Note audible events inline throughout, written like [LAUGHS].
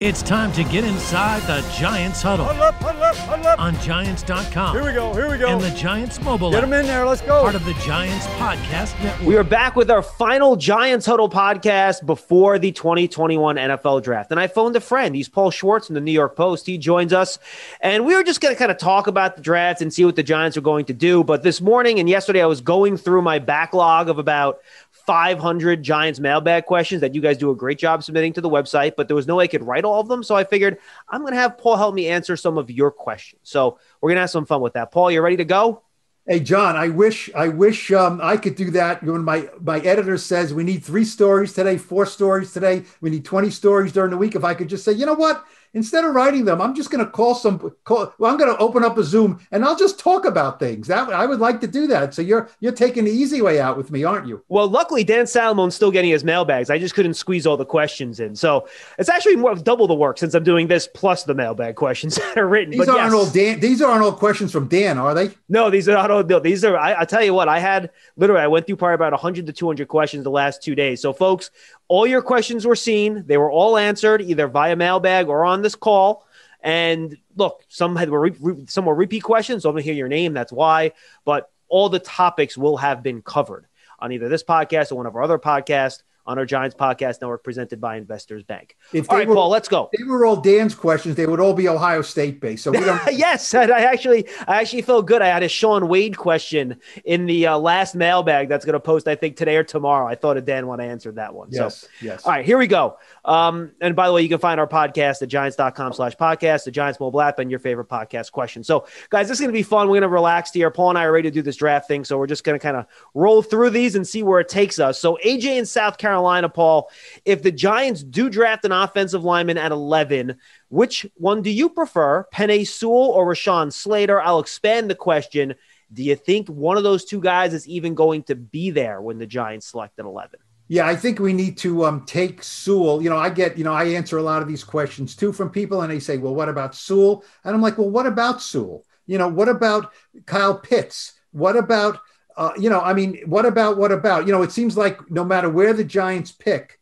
It's time to get inside the Giants huddle. Huddle up, huddle up, huddle up. On Giants.com. Here we go, here we go. And the Giants mobile Get them in there, let's go. Part of the Giants podcast network. We are back with our final Giants Huddle podcast before the 2021 NFL draft. And I phoned a friend. He's Paul Schwartz from the New York Post. He joins us. And we were just going to kind of talk about the draft and see what the Giants are going to do. But this morning and yesterday, I was going through my backlog of about 500 Giants mailbag questions that you guys do a great job submitting to the website, but there was no way I could write all of them. So I figured I'm going to have Paul help me answer some of your questions. So we're going to have some fun with that. Paul, you ready to go? Hey John, I wish I wish um, I could do that. When my my editor says we need three stories today, four stories today, we need twenty stories during the week. If I could just say, you know what, instead of writing them, I'm just going to call some. Call, well, I'm going to open up a Zoom and I'll just talk about things. That I would like to do that. So you're you're taking the easy way out with me, aren't you? Well, luckily Dan Salomone's still getting his mailbags. I just couldn't squeeze all the questions in, so it's actually more of double the work since I'm doing this plus the mailbag questions [LAUGHS] that are written. These but aren't yes. all Dan. These aren't all questions from Dan, are they? No, these are not all. No, these are. I, I tell you what, I had literally. I went through probably about 100 to 200 questions the last two days. So, folks, all your questions were seen. They were all answered either via mailbag or on this call. And look, some had were re- re- some were repeat questions. So I'm gonna hear your name. That's why. But all the topics will have been covered on either this podcast or one of our other podcasts on our Giants podcast network presented by Investors Bank. If All they were- Paul, let's go. They were all Dan's questions. They would all be Ohio State based. So we don't. [LAUGHS] yes, I actually, I actually felt good. I had a Shaun Wade question in the uh, last mailbag that's going to post, I think, today or tomorrow. I thought of Dan when I answered that one. yes. So, Yes. all right, here we go. Um, and by the way, you can find our podcast at giants.com slash podcast, the Giants mobile app, and your favorite podcast question. So, guys, this is going to be fun. We're going to relax here. Paul and I are ready to do this draft thing. So, we're just going to kind of roll through these and see where it takes us. So, AJ in South Carolina, Paul, if the Giants do draft an offensive lineman at 11, which one do you prefer, Penei Sewell or Rashawn Slater? I'll expand the question. Do you think one of those two guys is even going to be there when the Giants select at 11? Yeah, I think we need to um, take Sewell. You know, I get, you know, I answer a lot of these questions too from people, and they say, well, what about Sewell? And I'm like, well, what about Sewell? You know, what about Kyle Pitts? What about, uh, you know, I mean, what about, what about, you know, it seems like no matter where the Giants pick,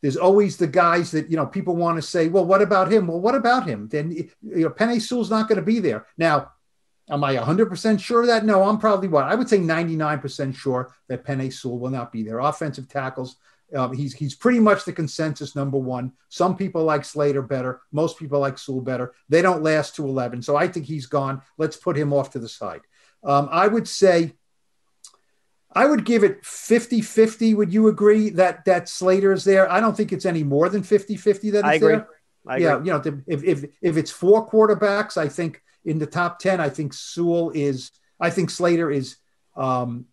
there's always the guys that, you know, people want to say, well, what about him? Well, what about him? Then, you know, Penei Sewell's not going to be there. Now, Am I 100% sure of that? No, I'm probably what? I would say 99% sure that Penei Sewell will not be there. Offensive tackles, um, he's he's pretty much the consensus number one. Some people like Slater better. Most people like Sewell better. They don't last to 11. So I think he's gone. Let's put him off to the side. Um, I would say, I would give it 50 50. Would you agree that that Slater is there? I don't think it's any more than 50 50 that I agree. there. I yeah, agree. you know, if, if if it's four quarterbacks, I think in the top ten, I think Sewell is. I think Slater is, um,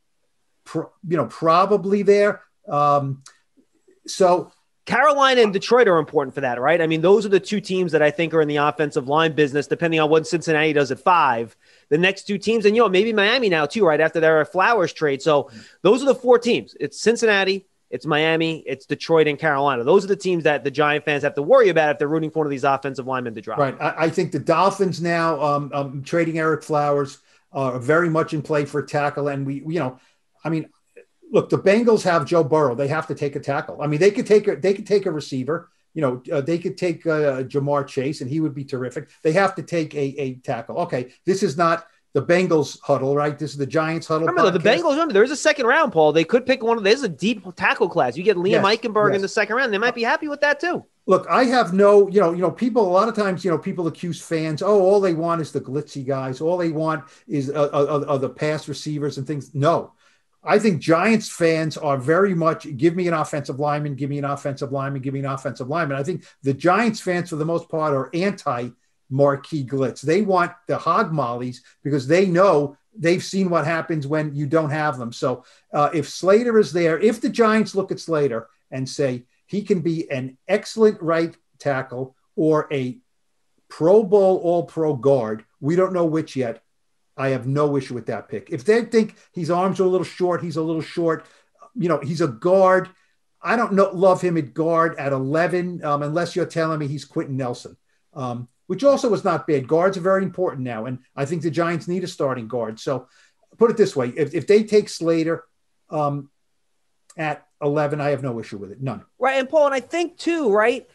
pro, you know, probably there. Um, so Carolina and Detroit are important for that, right? I mean, those are the two teams that I think are in the offensive line business, depending on what Cincinnati does at five. The next two teams, and you know, maybe Miami now too, right after their Flowers trade. So those are the four teams. It's Cincinnati, it's Miami, it's Detroit, and Carolina. Those are the teams that the Giant fans have to worry about if they're rooting for one of these offensive linemen to drop. right, I, I think the Dolphins now um, um, trading Ereck Flowers are very much in play for tackle, and we, you know, I mean, look, the Bengals have Joe Burrow. They have to take a tackle. I mean, they could take a they could take a receiver. You know, uh, they could take uh, Ja'Marr Chase, and he would be terrific. They have to take a, a tackle. Okay, this is not the Bengals huddle, right? This is the Giants huddle. Remember, the. Bengals, remember, there's a second round, Paul. They could pick one of There's a deep tackle class. You get Liam Yes, Eichenberg in the second round. They might be happy with that too. Look, I have no, you know, you know, people. A lot of times, you know, people accuse fans. Oh, all they want is the glitzy guys. All they want is uh, uh, uh, the pass receivers and things. No, I think Giants fans are very much give me an offensive lineman, give me an offensive lineman, give me an offensive lineman. I think the Giants fans, for the most part, are anti marquee glitz. They want the hog mollies because they know they've seen what happens when you don't have them. So uh, if Slater is there, if the Giants look at Slater and say he can be an excellent right tackle or a Pro Bowl All Pro guard, we don't know which yet. I have no issue with that pick. If they think his arms are a little short, he's a little short. You know, he's a guard. I don't know, love him at guard at 11, um, unless you're telling me he's Quenton Nelson, um, which also was not bad. Guards are very important now. And I think the Giants need a starting guard. So put it this way if, if they take Slater um, at 11, I have no issue with it. None. Right. And Paul, and I think too, right?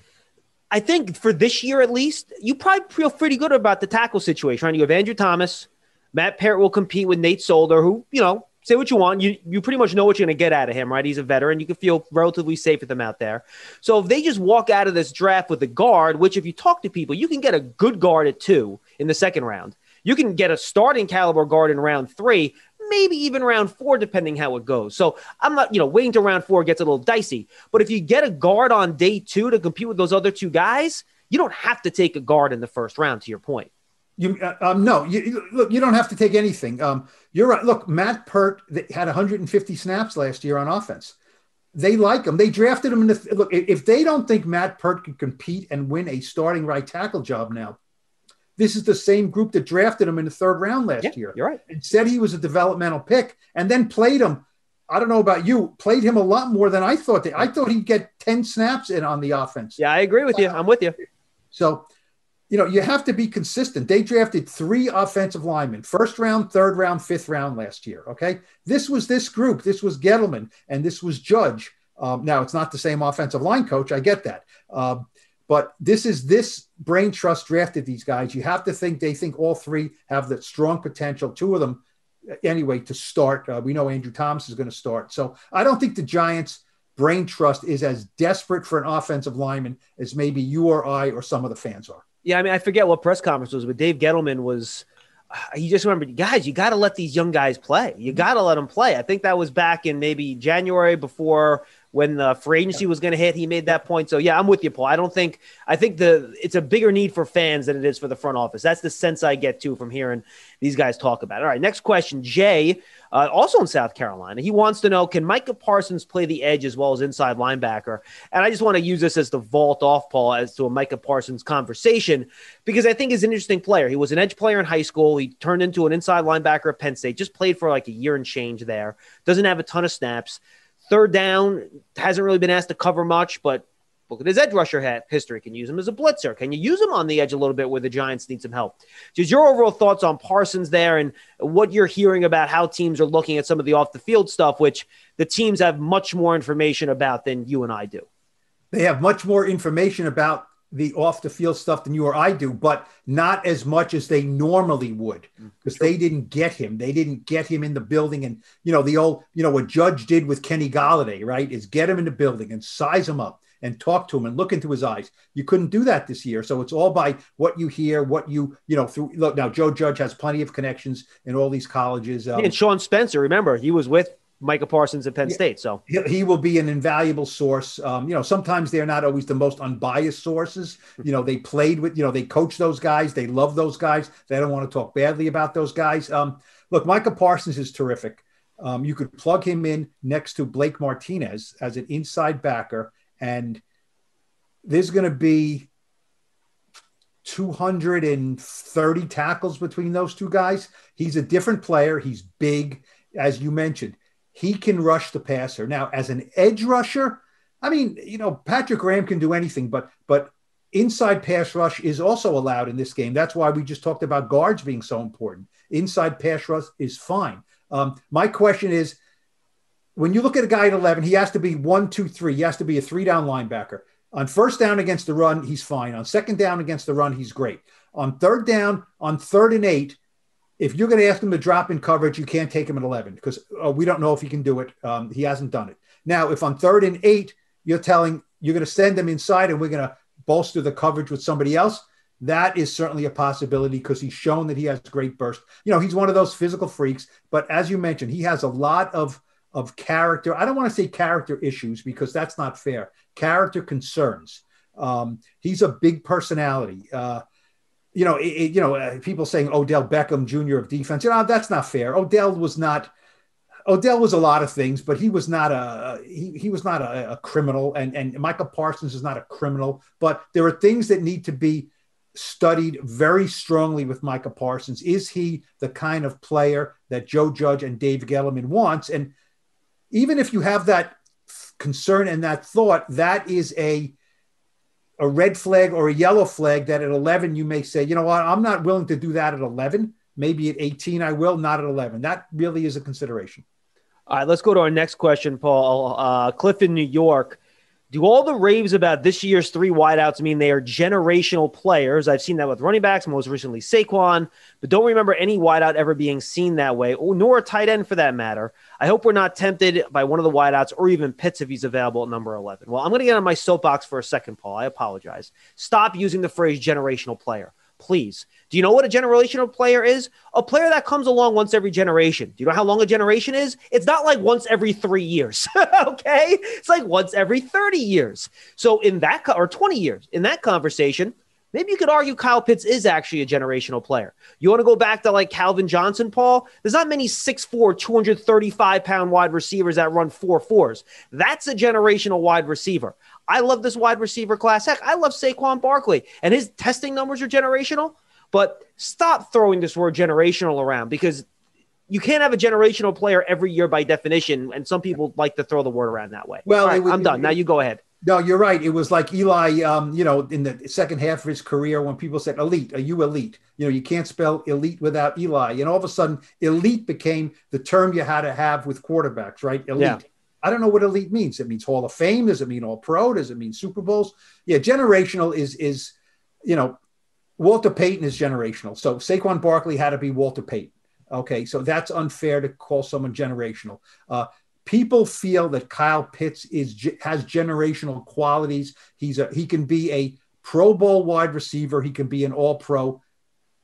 I think for this year at least, you probably feel pretty good about the tackle situation. Right? You have Andrew Thomas, Matt Peart will compete with Nate Solder, who you know say what you want. You you pretty much know what you're going to get out of him, right? He's a veteran. You can feel relatively safe with him out there. So if they just walk out of this draft with a guard, which if you talk to people, you can get a good guard at two in the second round. You can get a starting caliber guard in round three, maybe even round four, depending how it goes. So I'm not, you know, waiting to round four gets a little dicey. But if you get a guard on day two to compete with those other two guys, you don't have to take a guard in the first round. To your point. You uh, um, no, you, you, look. You don't have to take anything. Um, you're right. Look, Matt Peart had 150 snaps last year on offense. They like him. They drafted him in the look. If they don't think Matt Peart can compete and win a starting right tackle job now, this is the same group that drafted him in the third round last yeah, year. You're right. And said he was a developmental pick, and then played him. I don't know about you, played him a lot more than I thought. That I thought he'd get 10 snaps in on the offense. Yeah, I agree with you. I'm with you. So you know, you have to be consistent. They drafted three offensive linemen, first round, third round, fifth round last year. Okay. This was this group. This was Gettleman and this was Judge. Um, now, it's not the same offensive line coach. I get that. Um, but this is this brain trust drafted these guys. You have to think they think all three have the strong potential. Two of them, anyway, to start. Uh, we know Andrew Thomas is going to start. So I don't think the Giants' brain trust is as desperate for an offensive lineman as maybe you or I or some of the fans are. Yeah, I mean, I forget what press conference was, but Dave Gettleman was. Uh, he just remembered, guys, you got to let these young guys play. You got to let them play. I think that was back in maybe January before when the free agency was going to hit. He made that point. So yeah, I'm with you, Paul. I don't think I think the it's a bigger need for fans than it is for the front office. That's the sense I get too from hearing these guys talk about. It. All right, next question, Jay uh, also in South Carolina. He wants to know can Micah Parsons play the edge as well as inside linebacker? And I just want to use this as the vault off, Paul, as to a Micah Parsons conversation because I think he's an interesting player. He was an edge player in high school. He turned into an inside linebacker at Penn State, just played for like a year and change there. Doesn't have a ton of snaps. Third down, hasn't really been asked to cover much, but Look at his edge rusher history. Can use him as a blitzer. Can you use him on the edge a little bit where the Giants need some help? Just your overall thoughts on Parsons there and what you're hearing about how teams are looking at some of the off the field stuff, which the teams have much more information about than you and I do. They have much more information about the off the field stuff than you or I do, but not as much as they normally would mm, because they didn't get him. They didn't get him in the building. And, you know, the old, you know, what Judge did with Kenny Golladay, right, is get him in the building and size him up and talk to him and look into his eyes. You couldn't do that this year. So it's all by what you hear, what you, you know, through look now, Joe Judge has plenty of connections in all these colleges. Um, and Sean Spencer, remember, he was with Micah Parsons at Penn State. So he, he will be an invaluable source. Um, you know, sometimes they're not always the most unbiased sources. You know, they played with, you know, they coach those guys. They love those guys. They don't want to talk badly about those guys. Um, look, Micah Parsons is terrific. Um, you could plug him in next to Blake Martinez as an inside backer and there's going to be 230 tackles between those two guys. He's a different player. He's big, as you mentioned. He can rush the passer. Now, as an edge rusher, I mean, you know, Patrick Graham can do anything, but but inside pass rush is also allowed in this game. That's why we just talked about guards being so important. Inside pass rush is fine. Um, my question is when you look at a guy at 11, he has to be one, two, three. He has to be a three down linebacker. On first down against the run, he's fine. On second down against the run, he's great. On third down, on third and eight, if you're going to ask him to drop in coverage, you can't take him at 11 because uh, we don't know if he can do it. Um, he hasn't done it. Now, if on third and eight, you're telling you're going to send him inside and we're going to bolster the coverage with somebody else, that is certainly a possibility because he's shown that he has great burst. You know, he's one of those physical freaks, but as you mentioned, he has a lot of of character. I don't want to say character issues because that's not fair. Character concerns. Um, he's a big personality. Uh, you know, it, you know, uh, people saying Odell Beckham Jr. of defense. You know, that's not fair. Odell was not. Odell was a lot of things, but he was not a he, he was not a, a criminal, and and Michael Parsons is not a criminal. But there are things that need to be studied very strongly with Michael Parsons. Is he the kind of player that Joe Judge and Dave Gettleman wants? And even if you have that concern and that thought, that is a a red flag or a yellow flag that at 11 you may say, you know what, I'm not willing to do that at 11. Maybe at 18 I will, not at 11. That really is a consideration. All right, let's go to our next question, Paul. Uh, Cliff in New York Do all the raves about this year's three wideouts mean they are generational players? I've seen that with running backs, most recently Saquon, but don't remember any wideout ever being seen that way, or nor a tight end for that matter. I hope we're not tempted by one of the wideouts or even Pitts if he's available at number 11. Well, I'm going to get on my soapbox for a second, Paul. I apologize. Stop using the phrase generational player please. Do you know what a generational player is? A player that comes along once every generation. Do you know how long a generation is? It's not like once every three years. [LAUGHS] okay. It's like once every 30 years. So, in that, co- or 20 years, in that conversation, maybe you could argue Kyle Pitts is actually a generational player. You want to go back to like Calvin Johnson, Paul? There's not many 6'4, 235 pound wide receivers that run four fours. That's a generational wide receiver. I love this wide receiver class. Heck, I love Saquon Barkley, and his testing numbers are generational. But stop throwing this word generational around because you can't have a generational player every year by definition. And some people like to throw the word around that way. Well, right, would- I'm done. Now you go ahead. No, you're right. It was like Eli, um, you know, in the second half of his career when people said elite, are you elite? You know, you can't spell elite without Eli. And all of a sudden, elite became the term you had to have with quarterbacks, right? Elite. Yeah. I don't know what elite means. It means Hall of Fame. Does it mean All Pro? Does it mean Super Bowls? Yeah, generational is is, you know, Walter Payton is generational. So Saquon Barkley had to be Walter Payton. Okay, so that's unfair to call someone generational. Uh, people feel that Kyle Pitts is has generational qualities. He's a he can be a Pro Bowl wide receiver. He can be an All Pro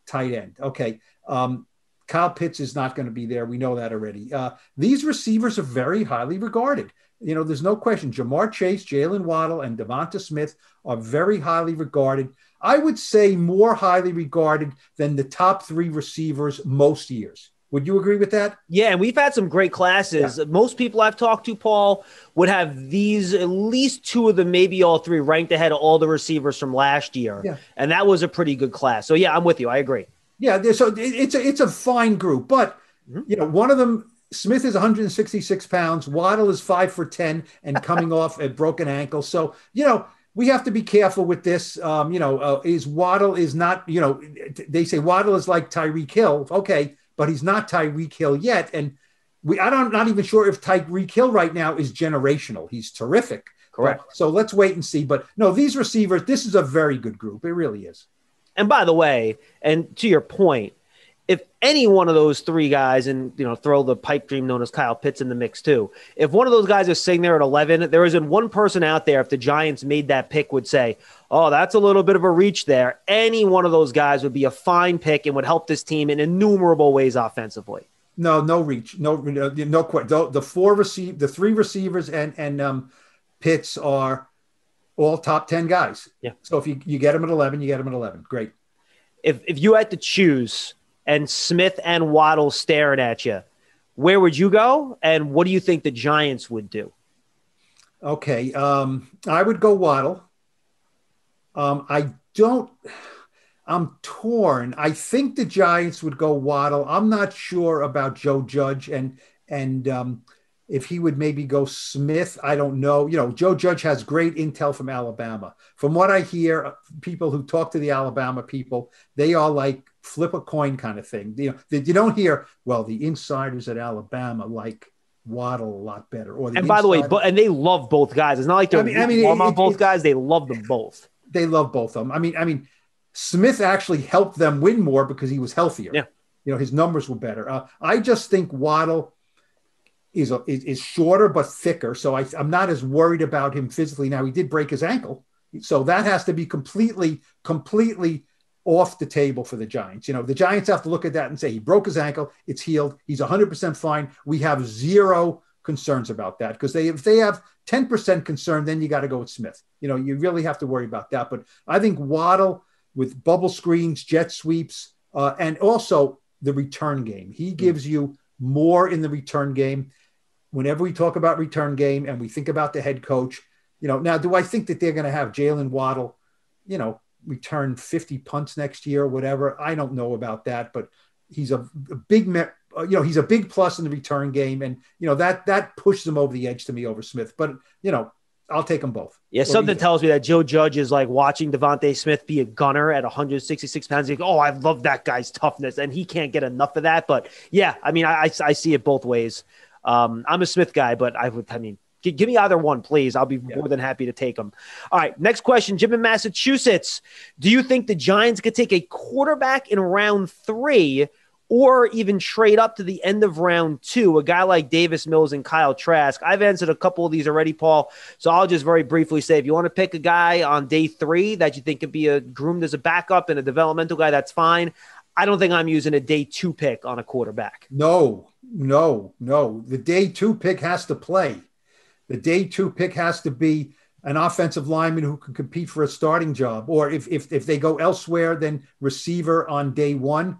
tight end. Okay, um, Kyle Pitts is not going to be there. We know that already. Uh, these receivers are very highly regarded. You know, there's no question. Ja'Marr Chase, Jalen Waddle, and Devonta Smith are very highly regarded. I would say more highly regarded than the top three receivers most years. Would you agree with that? Yeah, and we've had some great classes. Most people I've talked to, Paul, would have these at least two of them, maybe all three, ranked ahead of all the receivers from last year. Yeah. And that was a pretty good class. So yeah, I'm with you. I agree. Yeah, so it's a it's a fine group, but you know, one of them, Smith is 166 pounds, Waddle is five for ten and [LAUGHS] coming off a broken ankle. So you know, we have to be careful with this. Um, you know, uh, is Waddle is not you know, they say Waddle is like Tyreek Hill, okay, but he's not Tyreek Hill yet, and we I don't not even sure if Tyreek Hill right now is generational. He's terrific. Correct. But- so let's wait and see. But no, these receivers, this is a very good group. It really is. And by the way, and to your point, if any one of those three guys, and you know, throw the pipe dream known as Kyle Pitts in the mix too, if one of those guys is sitting there at 11, there isn't one person out there, if the Giants made that pick, would say, Oh, that's a little bit of a reach there. Any one of those guys would be a fine pick and would help this team in innumerable ways offensively. No, no reach, no, no, no. the four receive, the three receivers and and um, Pitts are all top ten guys. Yeah. So if you you get them at eleven, you get them at eleven. Great. If if you had to choose and Smith and Waddle staring at you, where would you go? And what do you think the Giants would do? Okay. Um, I would go Waddle. Um, I don't. I'm torn. I think the Giants would go Waddle. I'm not sure about Joe Judge and and um, if he would maybe go Smith. I don't know. You know, Joe Judge has great intel from Alabama. From what I hear, uh, people who talk to the Alabama people, they are like flip a coin kind of thing. You know, you don't hear. Well, the insiders at Alabama like Waddle a lot better. Or the And by the way, but and they love both guys. It's not like they're I mean- I mean, warm it- on it- both it- guys. They love them both. they love both of them. I mean, I mean, Smith actually helped them win more because he was healthier. Yeah. You know, his numbers were better. Uh, I just think Waddle is, is is shorter but thicker, so I, I'm not as worried about him physically. Now he did break his ankle, so that has to be completely, completely off the table for the Giants. You know, the Giants have to look at that and say he broke his ankle, it's healed, he's 100% fine. We have zero concerns about that because they if they have 10% concern, then you got to go with Smith. You know, you really have to worry about that. But I think Waddle with bubble screens, jet sweeps, uh, and also the return game. He gives you more in the return game. Whenever we talk about return game and we think about the head coach, you know, now do I think that they're going to have Jaylen Waddle, you know, return 50 punts next year or whatever? I don't know about that, but he's a, a big, me- uh, you know, he's a big plus in the return game, and you know that that pushes him over the edge to me over Smith. But you know, I'll take them both. Yeah, something tells me that Joe Judge is like watching Devonta Smith be a gunner at 166 pounds. He's like, oh, I love that guy's toughness, and he can't get enough of that. But yeah, I mean, I, I, I see it both ways. Um, I'm a Smith guy, but I would, I mean, G- give me either one, please. I'll be Yeah. more than happy to take them. All right, next question. Jim in Massachusetts. Do you think the Giants could take a quarterback in round three or even trade up to the end of round two? A guy like Davis Mills and Kyle Trask. I've answered a couple of these already, Paul. So I'll just very briefly say if you want to pick a guy on day three that you think could be a groomed as a backup and a developmental guy, that's fine. I don't think I'm using a day two pick on a quarterback. No, no, no. The day two pick has to play. The day two pick has to be an offensive lineman who can compete for a starting job. Or if if, if they go elsewhere, then receiver on day one.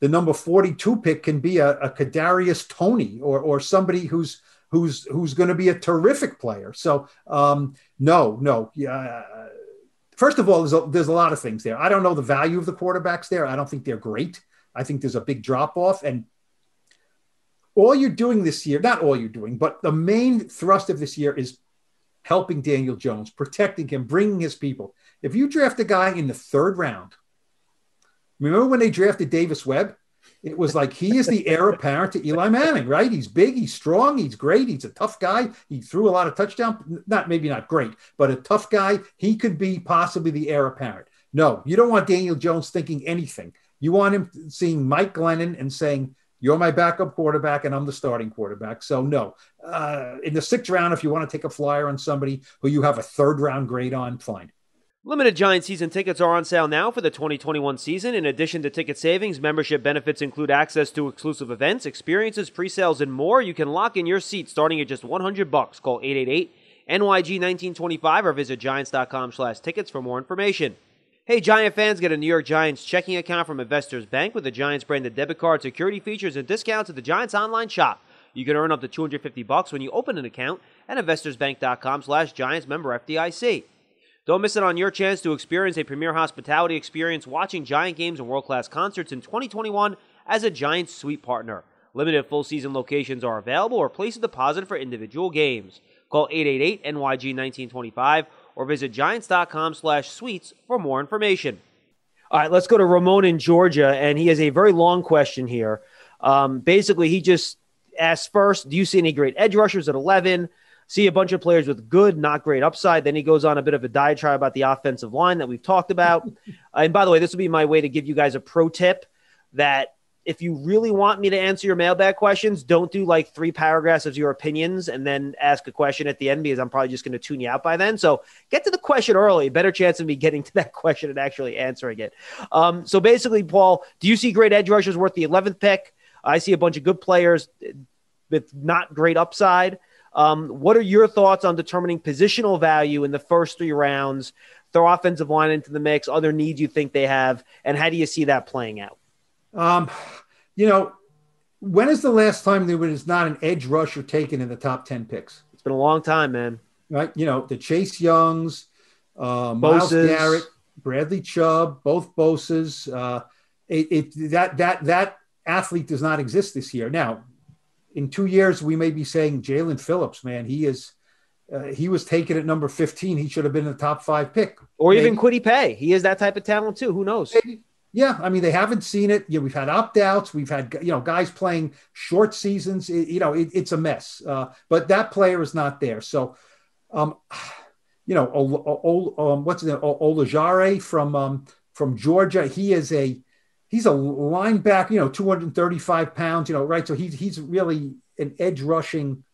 The number 42 pick can be a, a Kadarius Toney or or somebody who's who's who's going to be a terrific player. So um, no, no. Yeah. First of all, there's a, there's a lot of things there. I don't know the value of the quarterbacks there. I don't think they're great. I think there's a big drop off. And all you're doing this year, not all you're doing, but the main thrust of this year is helping Daniel Jones, protecting him, bringing his people. If you draft a guy in the third round, remember when they drafted Davis Webb? It was like he is the heir apparent to Eli Manning, right? He's big, he's strong, he's great, he's a tough guy. He threw a lot of touchdown, not maybe not great, but a tough guy. He could be possibly the heir apparent. No, you don't want Daniel Jones thinking anything. You want him seeing Mike Glennon and saying, "You're my backup quarterback, and I'm the starting quarterback." So no, uh, in the sixth round, if you want to take a flyer on somebody who you have a third round grade on, fine. Limited Giant season tickets are on sale now for the 2021 season. In addition to ticket savings, membership benefits include access to exclusive events, experiences, pre-sales, and more. You can lock in your seat starting at just 100 bucks. Call 888 NYG 1925 or visit giants.com/tickets for more information. Hey, Giant fans, get a New York Giants checking account from Investors Bank with the Giants branded debit card, security features, and discounts at the Giants online shop. You can earn up to 250 bucks when you open an account at investorsbank.com slash Giants member FDIC. Don't miss it on your chance to experience a premier hospitality experience watching Giant games and world-class concerts in 2021 as a Giants suite partner. Limited full season locations are available or place a deposit for individual games. Call 888-NYG-1925 or visit giants.com slash suites for more information. All right, let's go to Ramon in Georgia, and he has a very long question here. Um, basically, he just asked first, do you see any great edge rushers at 11? See a bunch of players with good, not great upside. Then he goes on a bit of a diatribe about the offensive line that we've talked about. [LAUGHS] and by the way, this will be my way to give you guys a pro tip that if you really want me to answer your mailbag questions, don't do like three paragraphs of your opinions and then ask a question at the end because I'm probably just going to tune you out by then. So get to the question early. Better chance of me getting to that [LAUGHS] question and actually answering it. Um, so basically, Paul, do you see great edge rushers worth the 11th pick? I see a bunch of good players with not great upside. Um, what are your thoughts on determining positional value in the first three rounds? Throw offensive line into the mix, other needs you think they have, and how do you see that playing out? Um, you know, when is the last time there was not an edge rusher taken in the top 10 picks? It's been a long time, man. Right? You know, the Chase Youngs, uh, Myles Garrett, Bradley Chubb, both Bosas. Uh, it, it that that that athlete does not exist this year. Now, in two years, we may be saying Jaelan Phillips, man, he is uh, he was taken at number 15. He should have been the top five pick. Or even Maybe. Kwity Paye. He is that type of talent too. Who knows? Yeah, I mean they haven't seen it. You know, we've had opt outs. We've had you know guys playing short seasons. It- you know, it, it's a mess. Uh, but that player is not there. So, um, you know, Ol, Ol, um, what's? Ol- Olajare from um, from Georgia. He is a he's a linebacker. You know, two hundred thirty five pounds. You know, right? So he's he's really an edge rushing.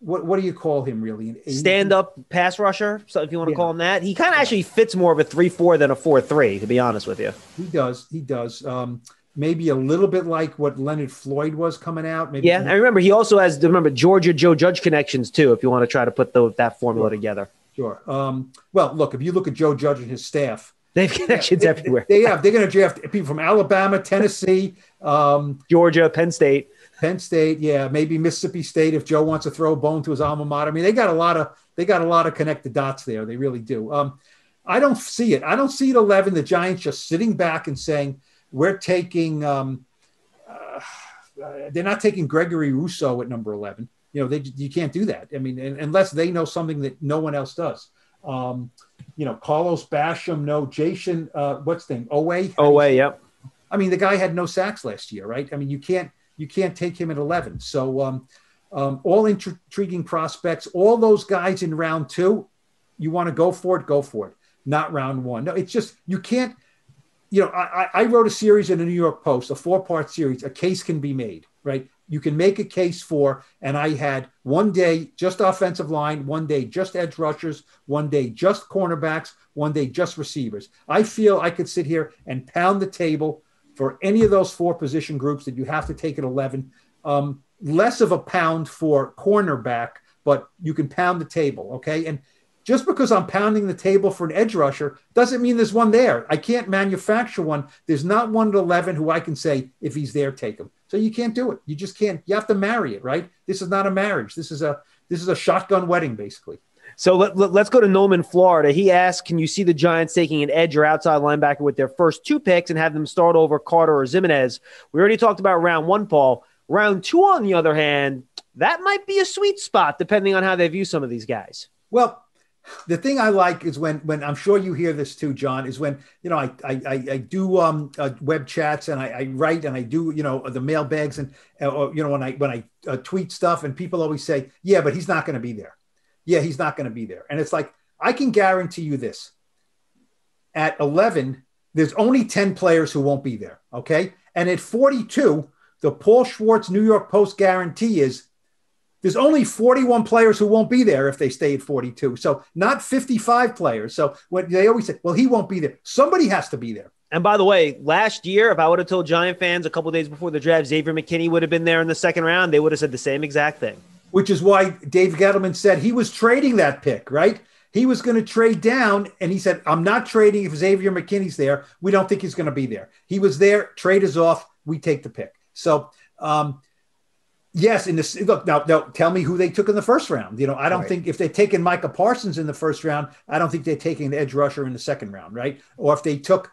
What what do you call him really? An- Stand up pass rusher. So if you want to Yeah. call him that, he kind of actually fits more of a three-four than a four-three. To be honest with you. He does. He does. Um, maybe a little bit like what Leonard Floyd was coming out. Maybe Yeah, I remember he also has remember Georgia Joe Judge connections too. If you want to try to put the, that formula Sure. together, Sure. Um, well, look, if you look at Joe Judge and his staff, they have connections they, everywhere. They have. They're going to draft people from Alabama, Tennessee, um, Georgia, Penn State. Penn State. Yeah, maybe Mississippi State if Joe wants to throw a bone to his alma mater. I mean, they got a lot of they got a lot of connected dots there. They really do. Um, I don't see it. I don't see it. Eleven. The Giants just sitting back and saying we're taking. Um, uh, they're not taking Gregory Rousseau at number eleven. You know, they you can't do that. I mean, unless they know something that no one else does. Um, you know, Carlos Basham, no Jason. Uh, what's the name? Oweh. Wait, yep. I mean, the guy had no sacks last year, right? I mean, you can't you can't take him at eleven. So, um, um, all intriguing prospects. All those guys in round two, you want to go for it, go for it. Not round one. No, it's just you can't. You know, I, I wrote a series in the New York Post, a four-part series. A case can be made, right? You can make a case for, and I had one day just offensive line, one day just edge rushers, one day just cornerbacks, one day just receivers. I feel I could sit here and pound the table for any of those four position groups that you have to take at 11. Um, less of a pound for cornerback, but you can pound the table. Okay. And just because I'm pounding the table for an edge rusher doesn't mean there's one there. I can't manufacture one. There's not one at 11 who I can say, if he's there, take him. So you can't do it. You just can't. You have to marry it, right? This is not a marriage. This is a this is a shotgun wedding, basically. So let, let, us go to Noman, Florida. He asked, "Can you see the Giants taking an edge or outside linebacker with their first two picks and have them start over Carter or Ximines?" We already talked about round one, Paul. Round two, on the other hand, that might be a sweet spot depending on how they view some of these guys. Well, the thing I like is when when I'm sure you hear this too, John, is when you know I I, I do um, uh, web chats and I, I, write and I do you know the mailbags and uh, or, you know when I when I uh, tweet stuff and people always say yeah but he's not going to be there, yeah he's not going to be there. And it's like I can guarantee you this. At 11 there's only 10 players who won't be there okay? And at 42 the Paul Schwartz New York Post guarantee is there's only 41 players who won't be there if they stay at 42. So not 55 players. So what they always say, well, he won't be there. Somebody has to be there. And by the way, last year, if I would have told Giant fans a couple days before the draft, Xavier McKinney would have been there in the second round, they would have said the same exact thing. Which is why Dave Gettleman said he was trading that pick, right? He was going to trade down, and he said, I'm not trading if Xavier McKinney's there. We don't think he's going to be there. He was there, trade is off, we take the pick. So um, Yes, in this look now, now tell me who they took in the first round. You know, I don't right. think if they're taking Micah Parsons in the first round, I don't think they're taking an edge rusher in the second round, right? Or if they took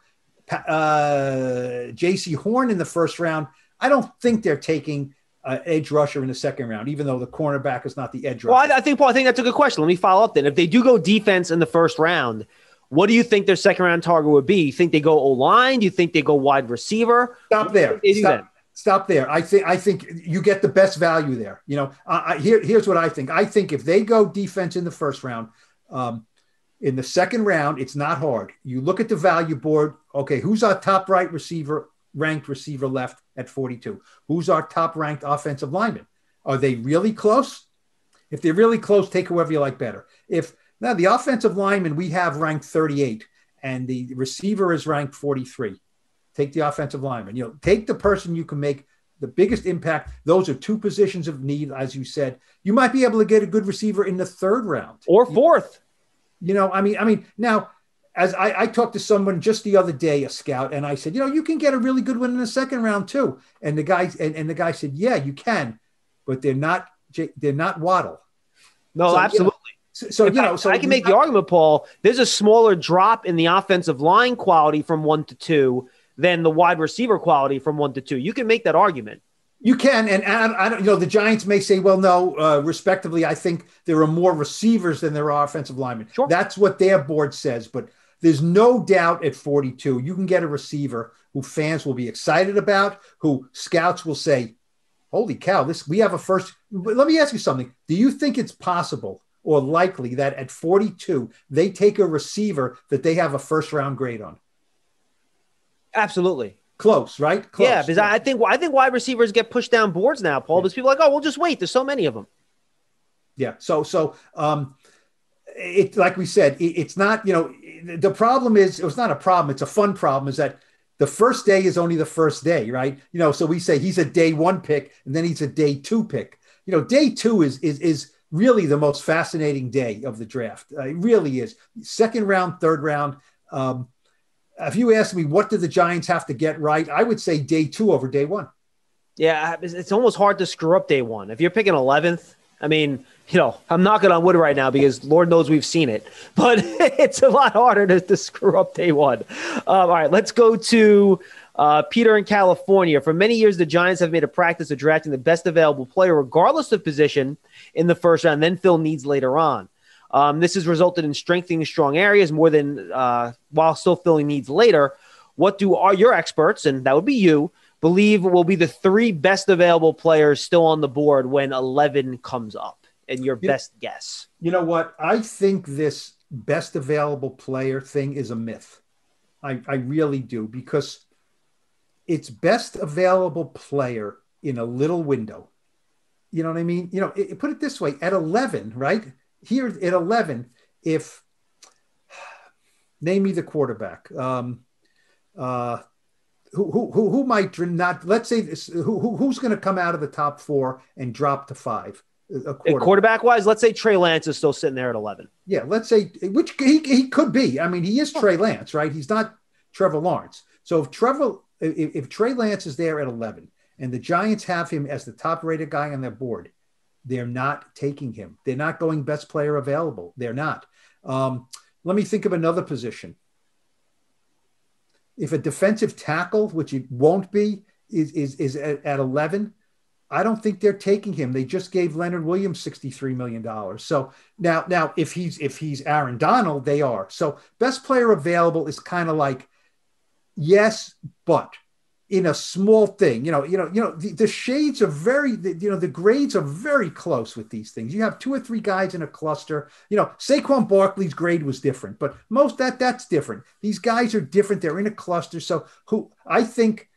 uh, Jaycee Horn in the first round, I don't think they're taking uh, edge rusher in the second round, even though the cornerback is not the edge rusher. Well, I, I think Paul, I think that's a good question. Let me follow up then. If they do go defense in the first round, what do you think their second round target would be? You think they go O line? Do you think they go wide receiver? Stop there. Stop, stop there. I think I think you get the best value there. You know, I, here here's what I think. I think if they go defense in the first round, um, in the second round, it's not hard. You look at the value board. Okay, who's our top right receiver, ranked receiver left at 42? Who's our top ranked offensive lineman? Are they really close? If they're really close, take whoever you like better. If now the offensive lineman we have ranked 38 and the receiver is ranked 43 Take the offensive lineman. You know, take the person you can make the biggest impact. Those are two positions of need, as you said. You might be able to get a good receiver in the third round or fourth. You know, I mean, I mean, now as I, I, talked to someone just the other day, a scout, and I said, you know, you can get a really good one in the second round too. And the guy and, and the guy said, yeah, you can, but they're not they're not Waddle. No, so, absolutely. You know, so, so you know, so I can make the argument, Paul. There's a smaller drop in the offensive line quality from one to two than the wide receiver quality from one to two. You can make that argument. You can, and I, I don't. You know, the Giants may say, "Well, no." Uh, respectively, I think there are more receivers than there are offensive linemen. Sure. That's what their board says, but there's no doubt at 42 you can get a receiver who fans will be excited about, who scouts will say, "Holy cow! This we have a first. But let me ask you something. Do you think it's possible or likely that at 42 they take a receiver that they have a first round grade on? Absolutely. Close, right? Close. Yeah, because I think I think wide receivers get pushed down boards now, Paul. Yeah. Because people are like, oh, we'll just wait. There's so many of them. Yeah. So so um, it like we said, it, it's not you know the problem is it was not a problem. It's a fun problem. Is that the first day is only the first day, right? You know, so we say he's a day one pick and then he's a day two pick. You know, day two is is is really the most fascinating day of the draft. Uh, it really is. Second round, third round. Um, if you ask me what did the Giants have to get right, I would say day two over day one. Yeah, it's almost hard to screw up day one. If you're picking 11th, I mean, you know, I'm knocking on wood right now because Lord knows we've seen it, [LAUGHS] but [LAUGHS] it's a lot harder to, to screw up day one. Um, all right, let's go to uh, Peter in California. For many years, the Giants have made a practice of drafting the best available player, regardless of position, in the first round, then fill needs later on. Um, this has resulted in strengthening strong areas more than uh, while still filling needs later. What do are your experts, and that would be you, believe will be the three best available players still on the board when 11 comes up? And your Yeah. best guess. You know what? I think this best available player thing is a myth. I, I really do because it's best available player in a little window. You know what I mean? You know, it, put it this way at 11, right? Here at 11, if name me the quarterback, um, uh, who, who, who, who might not, let's say this, who, who, who's going to come out of the top four and drop to five? A quarterback. Quarterback wise, let's say Trey Lance is still sitting there at 11. Yeah, let's say which he, he could be. I mean, he is Trey Lance, right? He's not Trevor Lawrence. So if Trevor, if, if Trey Lance is there at 11 and the Giants have him as the top rated guy on their board, they're not taking him. They're not going best player available. They're not. Um, let me think of another position. If a defensive tackle, which it won't be, is, is, is at, at 11, I don't think they're taking him. They just gave Leonard Williams sixty-three million dollars. So now, now if he's if he's Aaron Donald, they are. So best player available is kind of like yes, but in a small thing. You know, you know, you know. The, the shades are very, the, you know, the grades are very close with these things. You have two or three guys in a cluster. You know, Saquon Barkley's grade was different, but most that that's different. These guys are different. They're in a cluster. So who I think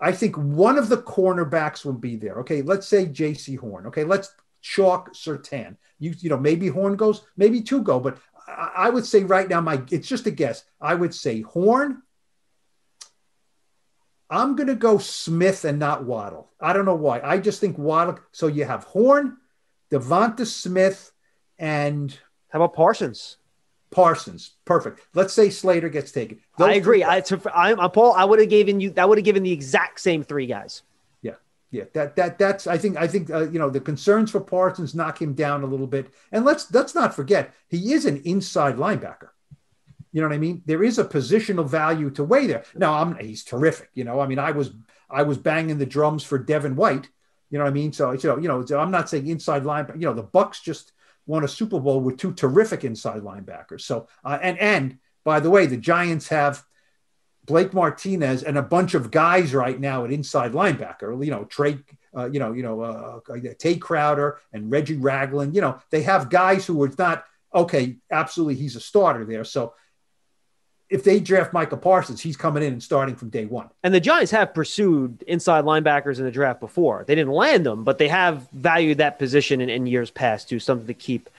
I think one of the cornerbacks will be there. Okay, let's say Jaycee Horn. Okay, let's chalk Surtain. You you know maybe Horn goes, maybe two go, but I, I would say right now my it's just a guess. I would say Horn. I'm going to go Smith and not Waddle. I don't know why. I just think Waddle. So you have Horn, Devonta Smith, and How about Parsons? Parsons. Perfect. Let's say Slater gets taken. Those I agree. I, to, I'm, I'm Paul. I would have given you that would have given the exact same three guys. Yeah, yeah. That that that's. I think I think uh, you know the concerns for Parsons knock him down a little bit. And let's let's not forget he is an inside linebacker. You know what I mean? There is a positional value to weigh there. Now I'm he's terrific. You know, I mean, I was I was banging the drums for Devin White. You know what I mean? So you know, you know, I'm not saying inside linebacker. You know, the Bucs just won a Super Bowl with two terrific inside linebackers. So uh, and and by the way, the Giants have Blake Martinez and a bunch of guys right now at inside linebacker. You know, Trey, uh, you know, you know, uh, uh, Tae Crowder and Reggie Ragland. You know, they have guys who are not okay. Absolutely, he's a starter there. So if they draft Micah Parsons, he's coming in and starting from day one. And the Giants have pursued inside linebackers in the draft before. They didn't land them, but they have valued that position in, in years past too. Something to keep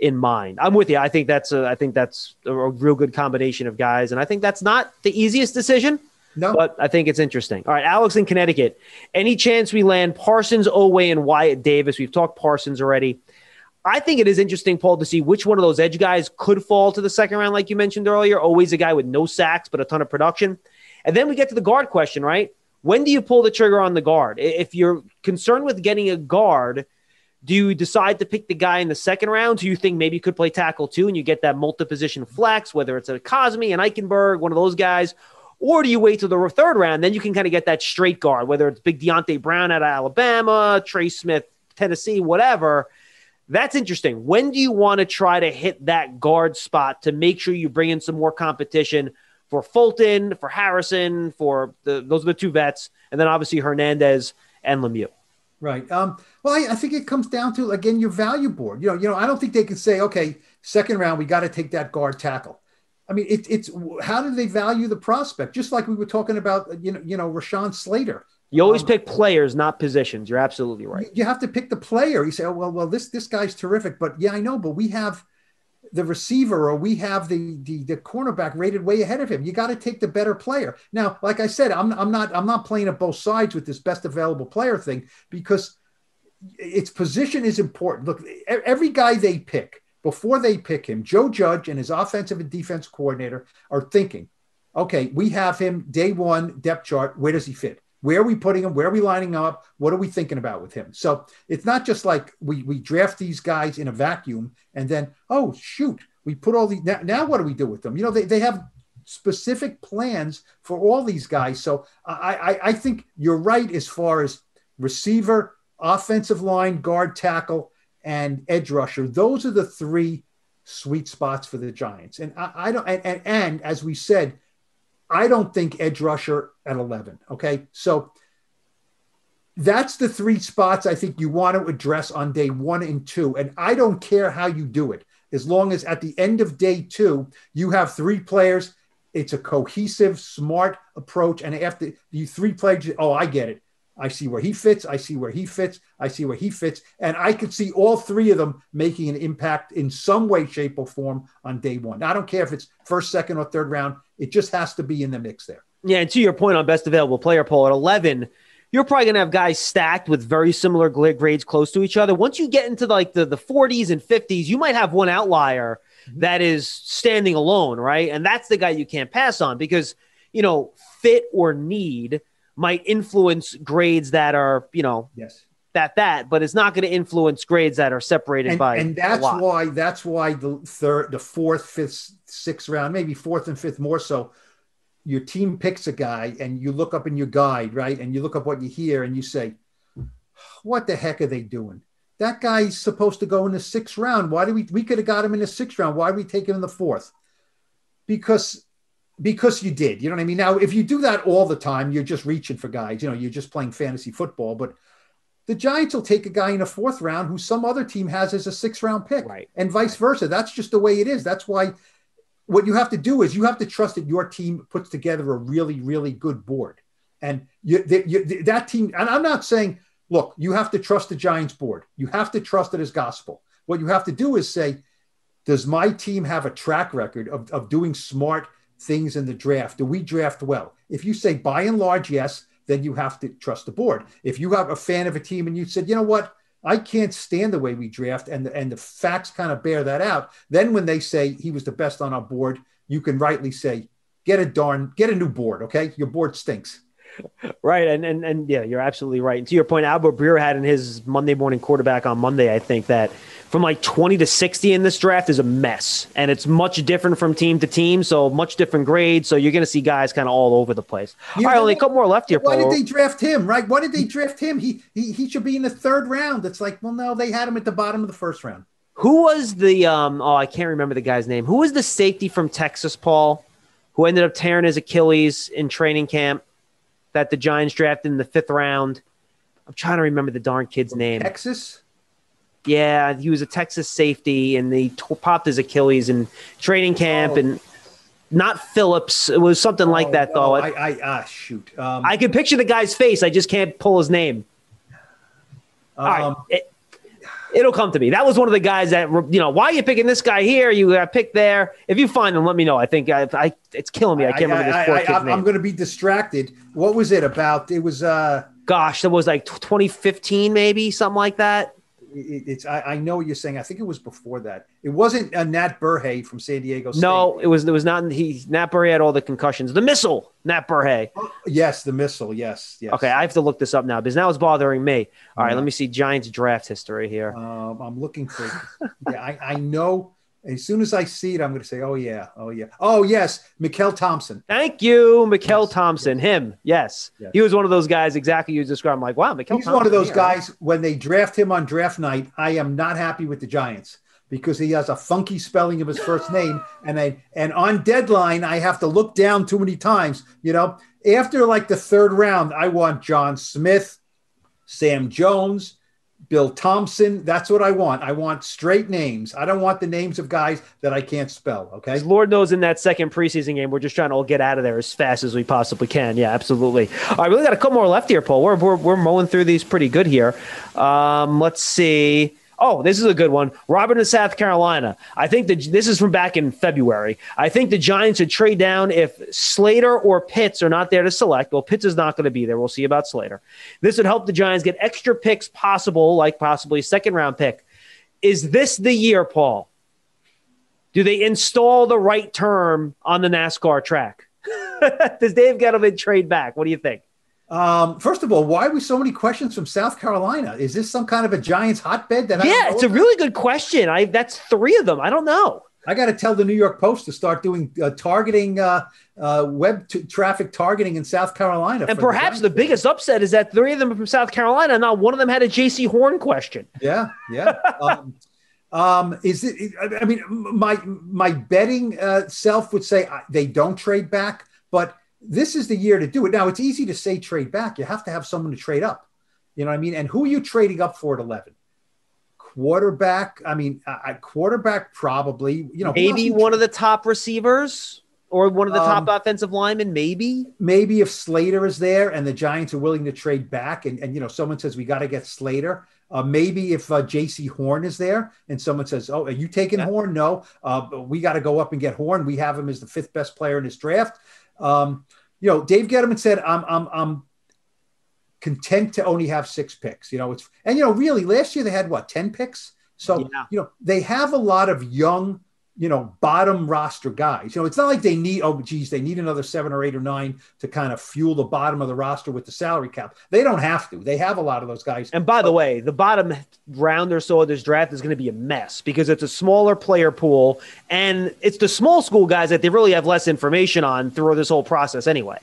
in mind. I'm with you. I think that's a, I think that's a, a real good combination of guys, and I think that's not the easiest decision. No, But I think it's interesting. All right, Alex in Connecticut. Any chance we land Parsons, Oweh, and Wyatt Davis? We've talked Parsons already. I think it is interesting, Paul, to see which one of those edge guys could fall to the second round, like you mentioned earlier. Always a guy with no sacks, but a ton of production. And then we get to the guard question, right? When do you pull the trigger on the guard? If you're concerned with getting a guard, do you decide to pick the guy in the second round who you think maybe could play tackle too, and you get that multi-position flex, whether it's a Cosmi, an Eichenberg, one of those guys, or do you wait till the third round? Then you can kind of get that straight guard, whether it's big Deonte Brown out of Alabama, Trey Smith, Tennessee, whatever. That's interesting. When do you want to try to hit that guard spot to make sure you bring in some more competition for Fulton, for Harrison, for the those are the two vets, and then obviously Hernandez and Lemieux. Right. Um, well, I, I think it comes down to again your value board. You know, you know, I don't think they can say, okay, second round, we got to take that guard tackle. I mean, it, it's how do they value the prospect? Just like we were talking about, you know, you know, Rashawn Slater. You always Um, pick players, not positions. You're absolutely right. You- have to pick the player. You say, oh well, well, this this guy's terrific, but yeah, I know, but we have the receiver or we have the the, the cornerback rated way ahead of him. You got to take the better player. Now, like I said, I'm I'm not I'm not playing at both sides with this best available player thing because its position is important. Look, every guy they pick before they pick him, Joe Judge and his offensive and defense coordinator are thinking, okay, we have him day one depth chart. Where does he fit? Where are we putting him? Where are we lining up? What are we thinking about with him? So it's not just like we we draft these guys in a vacuum and then oh shoot, we put all these now, now what do we do with them? You know they, they have specific plans for all these guys. So I, I I think you're right as far as receiver, offensive line, guard, tackle, and edge rusher. Those are the three sweet spots for the Giants. And I, I don't and, and and as we said, I don't think edge rusher at 11. Okay. So that's the three spots I think you want to address on day one and two. And I don't care how you do it, as long as at the end of day two, you have three players. It's a cohesive, smart approach. And after you three players, oh, I get it. I see where he fits. I see where he fits. I see where he fits. And I could see all three of them making an impact in some way, shape, or form on day one. I don't care if it's first, second, or third round. It just has to be in the mix there. Yeah, and to your point on best available player poll at 11, you're probably going to have guys stacked with very similar grades close to each other. Once you get into like the, the 40s and 50s, you might have one outlier mm-hmm. that is standing alone, right? And that's the guy you can't pass on because, you know, fit or need might influence grades that are, you know, yes. That that, but it's not going to influence grades that are separated and, by. And that's why that's why the third, the fourth, fifth, sixth round, maybe fourth and fifth more so, your team picks a guy and you look up in your guide, right? And you look up what you hear and you say, what the heck are they doing? That guy's supposed to go in the sixth round. Why do we we could have got him in the sixth round? Why do we take him in the fourth? Because because you did. You know what I mean? Now, if you do that all the time, you're just reaching for guys. You know, you're just playing fantasy football. But the Giants will take a guy in a fourth round who some other team has as a sixth round pick, right? And vice versa. That's just the way it is. That's why what you have to do is you have to trust that your team puts together a really, really good board. And you, you, that team, and I'm not saying, look, you have to trust the Giants board. You have to trust it as gospel. What you have to do is say, does my team have a track record of, of doing smart things in the draft? Do we draft well? If you say by and large, yes, then you have to trust the board. If you have a fan of a team and you said, you know what, I can't stand the way we draft, and the, and the facts kind of bear that out. Then when they say he was the best on our board, you can rightly say, get a darn, get a new board. Okay, your board stinks. Right, and and and yeah, you're absolutely right. And to your point, Albert Breer had in his Monday morning quarterback on Monday, I think that from like 20 to 60 in this draft is a mess. And it's much different from team to team. So much different grades. So you're going to see guys kind of all over the place. all right, only a couple more left here. Why Paul. did they draft him, right? Why did they draft him? He, he, he should be in the third round. It's like, well, no, they had him at the bottom of the first round. Who was the, um, oh, I can't remember the guy's name. Who was the safety from Texas, Paul, who ended up tearing his Achilles in training camp that the Giants drafted in the fifth round? I'm trying to remember the darn kid's name. Texas? Yeah, he was a Texas safety, and he t- popped his Achilles in training camp, oh. and not Phillips. It was something oh, like that, though. I, I ah, shoot. Um, I can picture the guy's face. I just can't pull his name. Um, All right. Um, it, it'll come to me. That was one of the guys that you know. Why are you picking this guy here? You got picked there. If you find him, let me know. I think I, I it's killing me. I can't I, remember this poor kid's name. I'm going to be distracted. What was it about? It was. uh Gosh, that was like 2015, maybe something like that it, it's I, I, know what you're saying. I think it was before that. It wasn't a Nat Berhe from San Diego State. No, it was. It was not. He Nat Berhe had all the concussions. The missile, Nat Berhe. Oh, yes, the missile. Yes, yes. Okay, I have to look this up now because now it's bothering me. All right, let me see Giants draft history here. Um, I'm looking for. [LAUGHS] yeah, I, I know as soon as I see it, I'm going to say, "Oh yeah, oh yeah, oh yes, Mykkele Thompson." Thank you, Mykkele yes. Thompson. Him, yes. yes. he was one of those guys exactly you described. I'm like, wow, Mykkele. He's Thompson, one of those guys. When they draft him on draft night, I am not happy with the Giants because he has a funky spelling of his first [GASPS] name, and I and on deadline I have to look down too many times. You know, after like the third round, I want John Smith, Sam Jones. Bill Thompson. That's what I want. I want straight names. I don't want the names of guys that I can't spell. Okay. Lord knows in that second preseason game, we're just trying to all get out of there as fast as we possibly can. Yeah, absolutely. All right, we really got a couple more left here, Paul. We're, we're, we're mowing through these pretty good here. Um, let's see. Oh, this is a good one. Robert in South Carolina. I think that this is from back in February. I think the Giants would trade down if Slater or Pitts are not there to select. Well, Pitts is not going to be there. We'll see about Slater. This would help the Giants get extra picks possible, like possibly a second round pick. Is this the year, Paul? Do they install the right term on the NASCAR track? [LAUGHS] Does Dave Gettleman trade back? What do you think? Um, first of all, why are we so many questions from South Carolina? Is this some kind of a Giants hotbed? That yeah, it's a really good question. I that's three of them. I don't know. I got to tell the New York Post to start doing uh, targeting, uh, uh, web t- traffic targeting in South Carolina. And perhaps the, the biggest upset is that three of them are from South Carolina, and not one of them had a Jaycee Horn question. Yeah, yeah. [LAUGHS] um, um, is it? I mean, my my betting uh, self would say they don't trade back, but this is the year to do it. Now it's easy to say trade back. You have to have someone to trade up. You know what I mean? And who are you trading up for at 11? Quarterback. I mean, uh, quarterback probably. You know, maybe one of the top receivers or one of the top um, offensive linemen, maybe. Maybe if Slater is there and the Giants are willing to trade back, and, and you know, someone says we got to get Slater. Uh, maybe if uh, Jaycee Horn is there and someone says, "Oh, are you taking yeah. Horn?" No, uh, we got to go up and get Horn. We have him as the fifth best player in this draft. Um, you know, Dave Gettleman said, "I'm, I'm, I'm content to only have six picks." You know, it's and you know, really, last year they had what ten picks. So yeah. you know, they have a lot of young you know, bottom roster guys. You know, it's not like they need, oh, geez, they need another seven or eight or nine to kind of fuel the bottom of the roster with the salary cap. They don't have to. They have a lot of those guys. And by the way, the bottom round or so of this draft is going to be a mess because it's a smaller player pool and it's the small school guys that they really have less information on through this whole process anyway.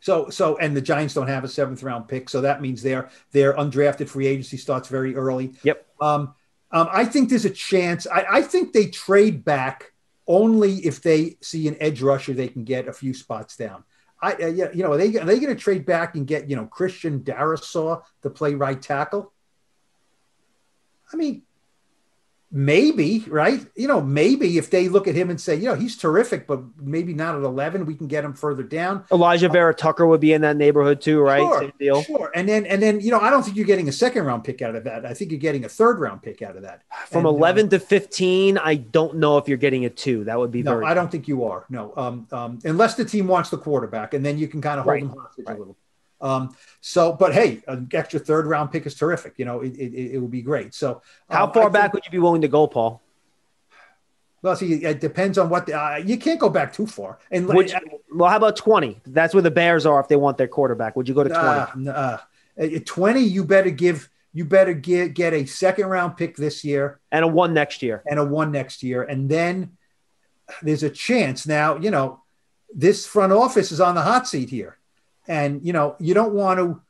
So, so, and the Giants don't have a seventh round pick, so that means their their undrafted free agency starts very early. Yep. Um, um, I think there's a chance. I, I, think they trade back only if they see an edge rusher they can get a few spots down. I, uh, you know, are they are they going to trade back and get you know Christian Darrisaw to play right tackle? I mean, maybe right? You know maybe if they look at him and say you know he's terrific but maybe not at 11 we can get him further down. Alijah Vera-Tucker would be in that neighborhood too right? Sure, Same deal. sure. And then and then you know i don't think you're getting a second round pick out of that. I think you're getting a third round pick out of that. From and, 11 uh, to 15 i don't know if you're getting a two. That would be no very i don't think you are. No um, um, unless the team wants the quarterback and then you can kind of hold right. them hostage right. a little um, so, but hey, an extra third round pick is terrific. You know, it, it, it would be great. So, how um, far I back think, would you be willing to go, Paul? Well, see, it depends on what the, uh, you can't go back too far. And Which, well, how about twenty? That's where the Bears are if they want their quarterback. Would you go to twenty? Uh, uh, twenty, you better give you better get get a second round pick this year and a one next year and a one next year, and then there's a chance. Now, you know, this front office is on the hot seat here, and you know, you don't want to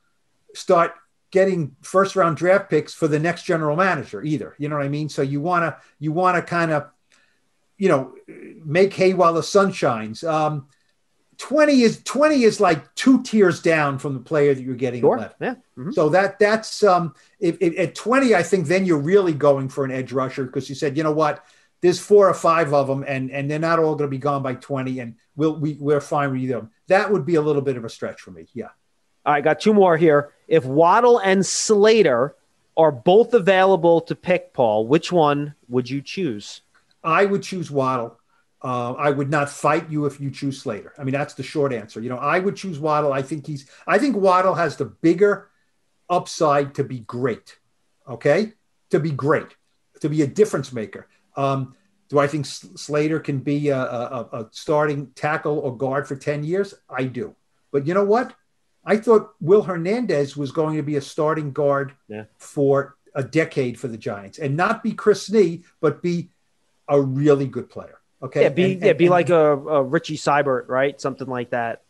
start getting first round draft picks for the next general manager either. You know what I mean? So you want to you want to kind of you know, make hay while the sun shines. Um, 20 is 20 is like two tiers down from the player that you're getting sure. left. Yeah. Mm-hmm. So that that's um if, if, at 20, I think then you're really going for an edge rusher because you said, you know what, there's four or five of them and and they're not all going to be gone by 20 and we'll we, we're fine with them. That would be a little bit of a stretch for me. Yeah. All right, got two more here. If Waddle and Slater are both available to pick, Paul, which one would you choose? I would choose Waddle. Uh, I would not fight you if you choose Slater. I mean, that's the short answer. You know, I would choose Waddle. I think he's. I think Waddle has the bigger upside to be great. Okay, to be great, to be a difference maker. Um, do I think Slater can be a, a, a, starting tackle or guard for 10 years? I do. But you know what? I thought Will Hernandez was going to be a starting guard yeah. for a decade for the Giants and not be Chris Snee, but be a really good player. Okay. Yeah, be and, yeah, be and, like a, a, Richie Seubert, right? Something like that.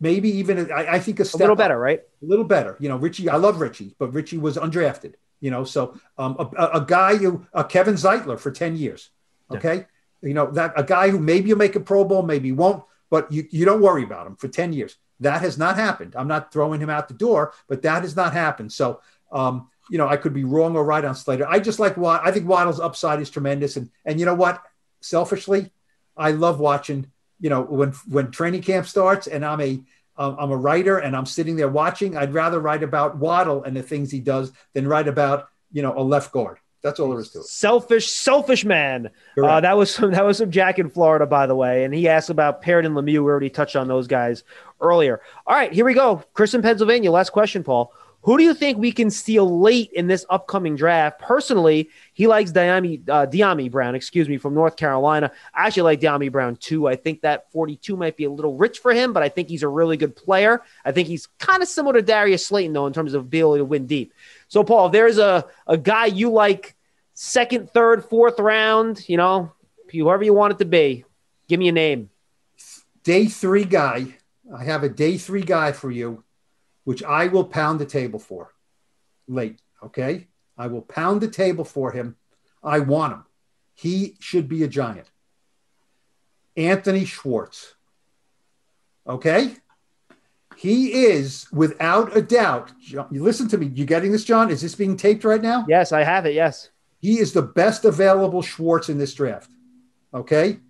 Maybe even I, I think a, a little better, right? A little better. You know, Richie. I love Richie, but Richie was undrafted. You know, so um, a, a, guy who uh, Kevin Zeitler for ten years. Okay, yeah. you know that a guy who maybe you make a Pro Bowl, maybe won't, but you you don't worry about him for ten years. That has not happened. I'm not throwing him out the door, but that has not happened. So um, you know, I could be wrong or right on Slater. I just like Watt. I think Waddle's upside is tremendous. And and you know what? Selfishly, I love watching. You know, when when training camp starts and I'm a um, a writer and I'm sitting there watching. I'd rather write about Waddle and the things he does than write about you know a left guard. That's all there is to it. Selfish, selfish man. Uh, that was from, [LAUGHS] that was from Jack in Florida, by the way, and he asked about Parrott and Lemieux. We already touched on those guys earlier. All right, here we go. Chris in Pennsylvania. Last question, Paul. Who do you think we can steal late in this upcoming draft? Personally, he likes Dyami, uh, Dyami Brown, excuse me, from North Carolina. I actually like Dyami Brown too. I think that 42 might be a little rich for him, but I think he's a really good player. I think he's kind of similar to Darius Slayton, though, in terms of ability to win deep. So, Paul, if there's a, a guy you like second, third, fourth round, you know, whoever you want it to be, give me a name. Day three guy. I have a day three guy for you which I will pound the table for late. Okay. I will pound the table for him. I want him. He should be a giant. Anthony Schwartz. Okay. He is without a doubt. You listen to me. You getting this, John? Is this being taped right now? Yes, I have it. Yes. He is the best available Schwartz in this draft. Okay.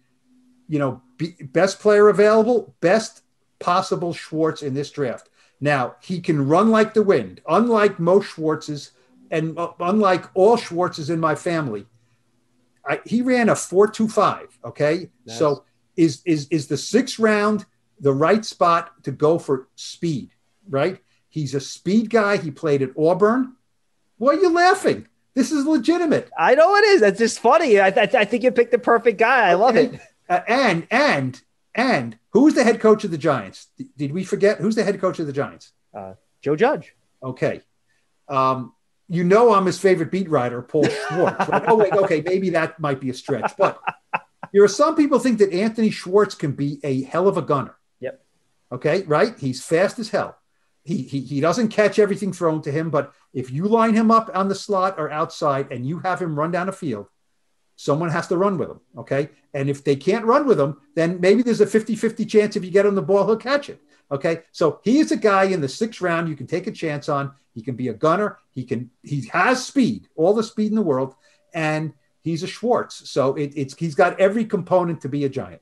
You know, be, best player available, best possible Schwartz in this draft. Now, he can run like the wind, unlike most Schwartzes and uh, unlike all Schwartzes in my family. I, he ran a 425. Okay. Nice. So is, is, is the sixth round the right spot to go for speed, right? He's a speed guy. He played at Auburn. Why are you laughing? This is legitimate. I know it is. That's just funny. I, I, I think you picked the perfect guy. I love and, it. uh, and and and who's the head coach of the Giants? D- did we forget who's the head coach of the Giants? Uh, Joe Judge. Okay. Um, you know I'm his favorite beat writer, Paul Schwartz. Right? oh wait, okay, maybe that might be a stretch, but there are some people think that Anthony Schwartz can be a hell of a gunner. Okay, right? He's fast as hell. He, he, he doesn't catch everything thrown to him, but if you line him up on the slot or outside and you have him run down a field, someone has to run with him. Okay. And if they can't run with him, then maybe there's a 50 50 chance if you get him the ball, he'll catch it. Okay. So he is a guy in the sixth round you can take a chance on. He can be a gunner. He can, he has speed, all the speed in the world. And he's a Schwartz. So it, it's, he's got every component to be a giant.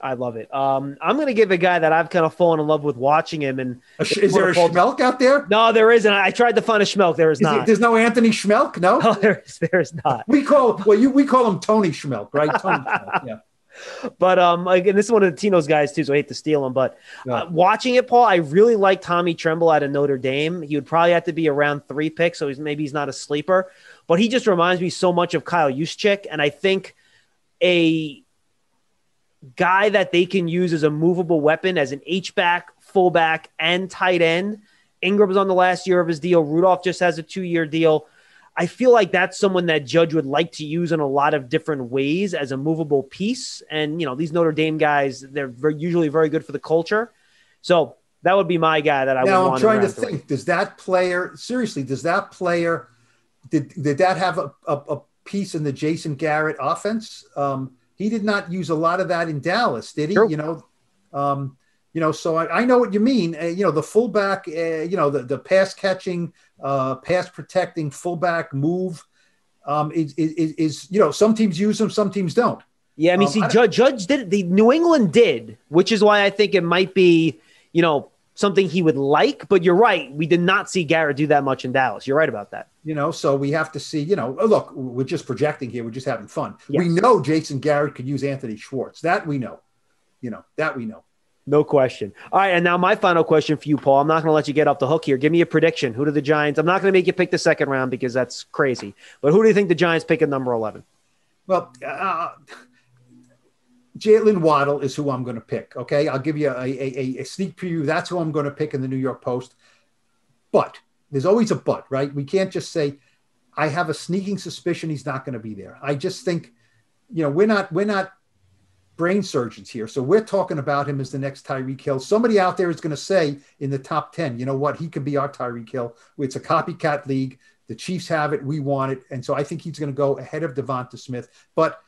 I love it. Um, I'm going to give a guy that I've kind of fallen in love with watching him. And is there a Schmelk out there? No, there isn't. I tried to find a Schmelk. There is, is not. It, there's no Anthony Schmelk. No, [LAUGHS] no there is. There is not. We call well, you we call him Tony Schmelk, right? Tony Schmelk, [LAUGHS] yeah. But um, again, this is one of the Tino's guys too, so I hate to steal him. But yeah. uh, watching it, Paul, I really like Tommy Tremble out of Notre Dame. He would probably have to be around three picks, so he's maybe he's not a sleeper, but he just reminds me so much of Kyle Juszczyk, and I think a guy that they can use as a movable weapon as an H back, fullback, and tight end. Ingram's on the last year of his deal. Rudolph just has a two year deal. I feel like that's someone that Judge would like to use in a lot of different ways as a movable piece. And, you know, these Notre Dame guys, they're very, usually very good for the culture. So that would be my guy that I now, would want. I'm trying to think. Three. Does that player, seriously, does that player, did, did that have a, a, a piece in the Jason Garrett offense? Um, he did not use a lot of that in Dallas, did he? Sure. You know, um, you know. So I, I know what you mean. Uh, you know, the fullback. Uh, you know, the the pass catching, uh, pass protecting fullback move um, is, is, is you know some teams use them, some teams don't. Yeah, I mean, Um, see, I- Judge, Judge did the New England did, which is why I think it might be, you know, something he would like. But you're right, we did not see Garrett do that much in Dallas. You're right about that. You know, so we have to see. You know, oh, look, we're just projecting here. We're just having fun. Yes. We know Jason Garrett could use Anthony Schwartz. That we know. You know, that we know. No question. All right, and now my final question for you, Paul. I'm not going to let you get off the hook here. Give me a prediction. Who do the Giants? I'm not going to make you pick the second round because that's crazy. But who do you think the Giants pick at number 11? Well, uh, Jaylen Waddle is who I'm going to pick. Okay, I'll give you a, a, a sneak preview. That's who I'm going to pick in the New York Post. But there's always a but, right? We can't just say I have a sneaking suspicion he's not going to be there. I just think, you know, we're not we're not brain surgeons here, so we're talking about him as the next Tyreek Hill. Somebody out there is going to say in the top ten, you know what, he could be our Tyreek Hill. It's a copycat league. The Chiefs have it. We want it, and so I think he's going to go ahead of Devonta Smith. But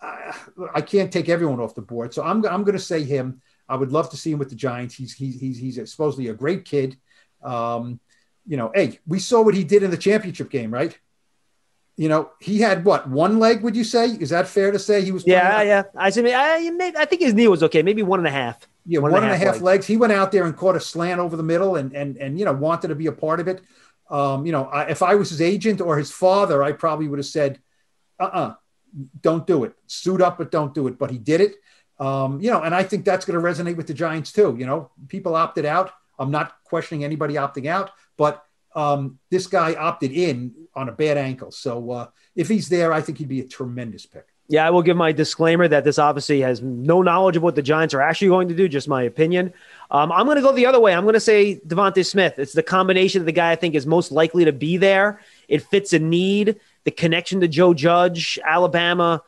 I, I can't take everyone off the board, so I'm I'm going to say him. I would love to see him with the Giants. He's he's he's, he's supposedly a great kid. Um, you know, hey, we saw what he did in the championship game, right? You know, he had what one leg? Would you say? Is that fair to say? He was Yeah, playing- yeah. I said, I, I think his knee was okay. Maybe one and a half. yeah, one and a half, legs. He went out there and caught a slant over the middle, and and and you know wanted to be a part of it. Um, you know, I, if I was his agent or his father, I probably would have said, "Uh, uh don't do it. Suit up, but don't do it." But he did it. Um, you know, and I think that's going to resonate with the Giants too. You know, people opted out. I'm not questioning anybody opting out, but um, this guy opted in on a bad ankle. So uh, if he's there, I think he'd be a tremendous pick. Yeah, I will give my disclaimer that this obviously has no knowledge of what the Giants are actually going to do, just my opinion. Um, I'm going to go the other way. I'm going to say Devonta Smith. It's the combination of the guy I think is most likely to be there. It fits a need, the connection to Joe Judge, Alabama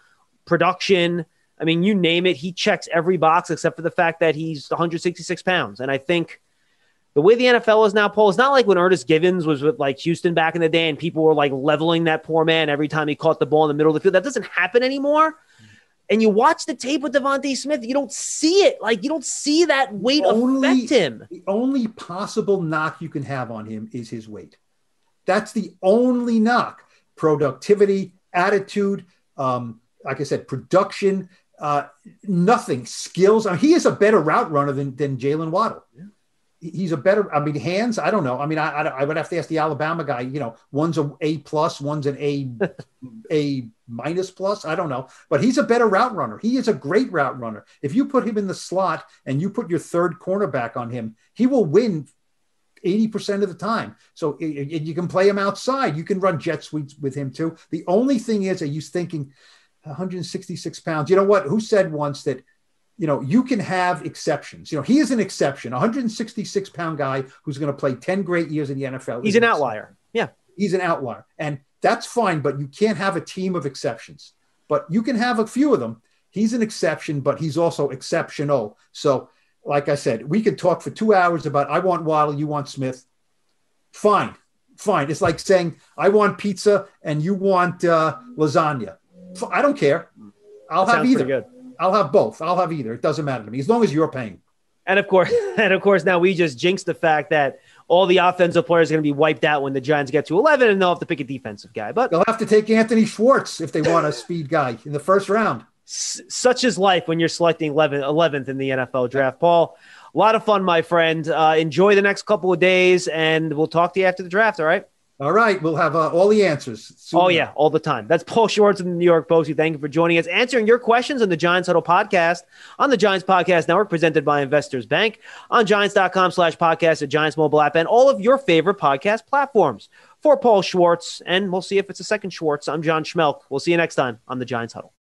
production. I mean, you name it. He checks every box except for the fact that he's 166 pounds. And I think the way the NFL is now, Paul, it's not like when Ernest Givins was with like Houston back in the day and people were like leveling that poor man every time he caught the ball in the middle of the field. That doesn't happen anymore. and you watch the tape with Devonta Smith, you don't see it. Like you don't see that weight Only- affect him. The only possible knock you can have on him is his weight. That's the only knock. Productivity, attitude, um, like I said, production, uh, nothing, skills. I mean, he is a better route runner than, than Jaylen Waddle. He- He's a better, I mean, hands, I don't know. I mean, I, I, I would have to ask the Alabama guy, you know, one's a A plus, one's an A, [LAUGHS] A minus plus. I don't know, but he's a better route runner. He is a great route runner. If you put him in the slot and you put your third cornerback on him, he will win 80% of the time. So i- i- you can play him outside. You can run jet sweeps with him too. The only thing is, are you thinking 166 pounds? You know what? Who said once that, you know, you can have exceptions. You know, he is an exception, 166 pound guy who's going to play 10 great years in the NFL. He's an outlier. Yeah. He's an outlier. And that's fine, but you can't have a team of exceptions. But you can have a few of them. He's an exception, but he's also exceptional. So, like I said, we could talk for two hours about I want Waddle, you want Smith. Fine, fine. It's like saying I want pizza and you want uh, lasagna. I don't care. I'll That have either. good. I'll have both. I'll have either. It doesn't matter to me as long as you're paying. And of course, [LAUGHS] and of course, now we just jinxed the fact that all the offensive players are going to be wiped out when the Giants get to 11, and they'll have to pick a defensive guy. But They'll have to take Anthony Schwartz if they want a [LAUGHS] speed guy in the first round. s- such is life when you're selecting 11th, 11th in the NFL draft. Paul, a lot of fun, my friend. Uh, enjoy the next couple of days, and we'll talk to you after the draft. All right. All right, we'll have uh, all the answers. soon Oh yeah, all the time. That's Paul Schwartz of the New York Post. Thank you for joining us, answering your questions on the Giants Huddle podcast on the Giants Podcast Network, presented by Investors Bank on Giants.com slash podcast, the Giants mobile app, and all of your favorite podcast platforms. For Paul Schwartz, and we'll see if it's a second Schwartz. I'm John Schmelk. We'll see you next time on the Giants Huddle.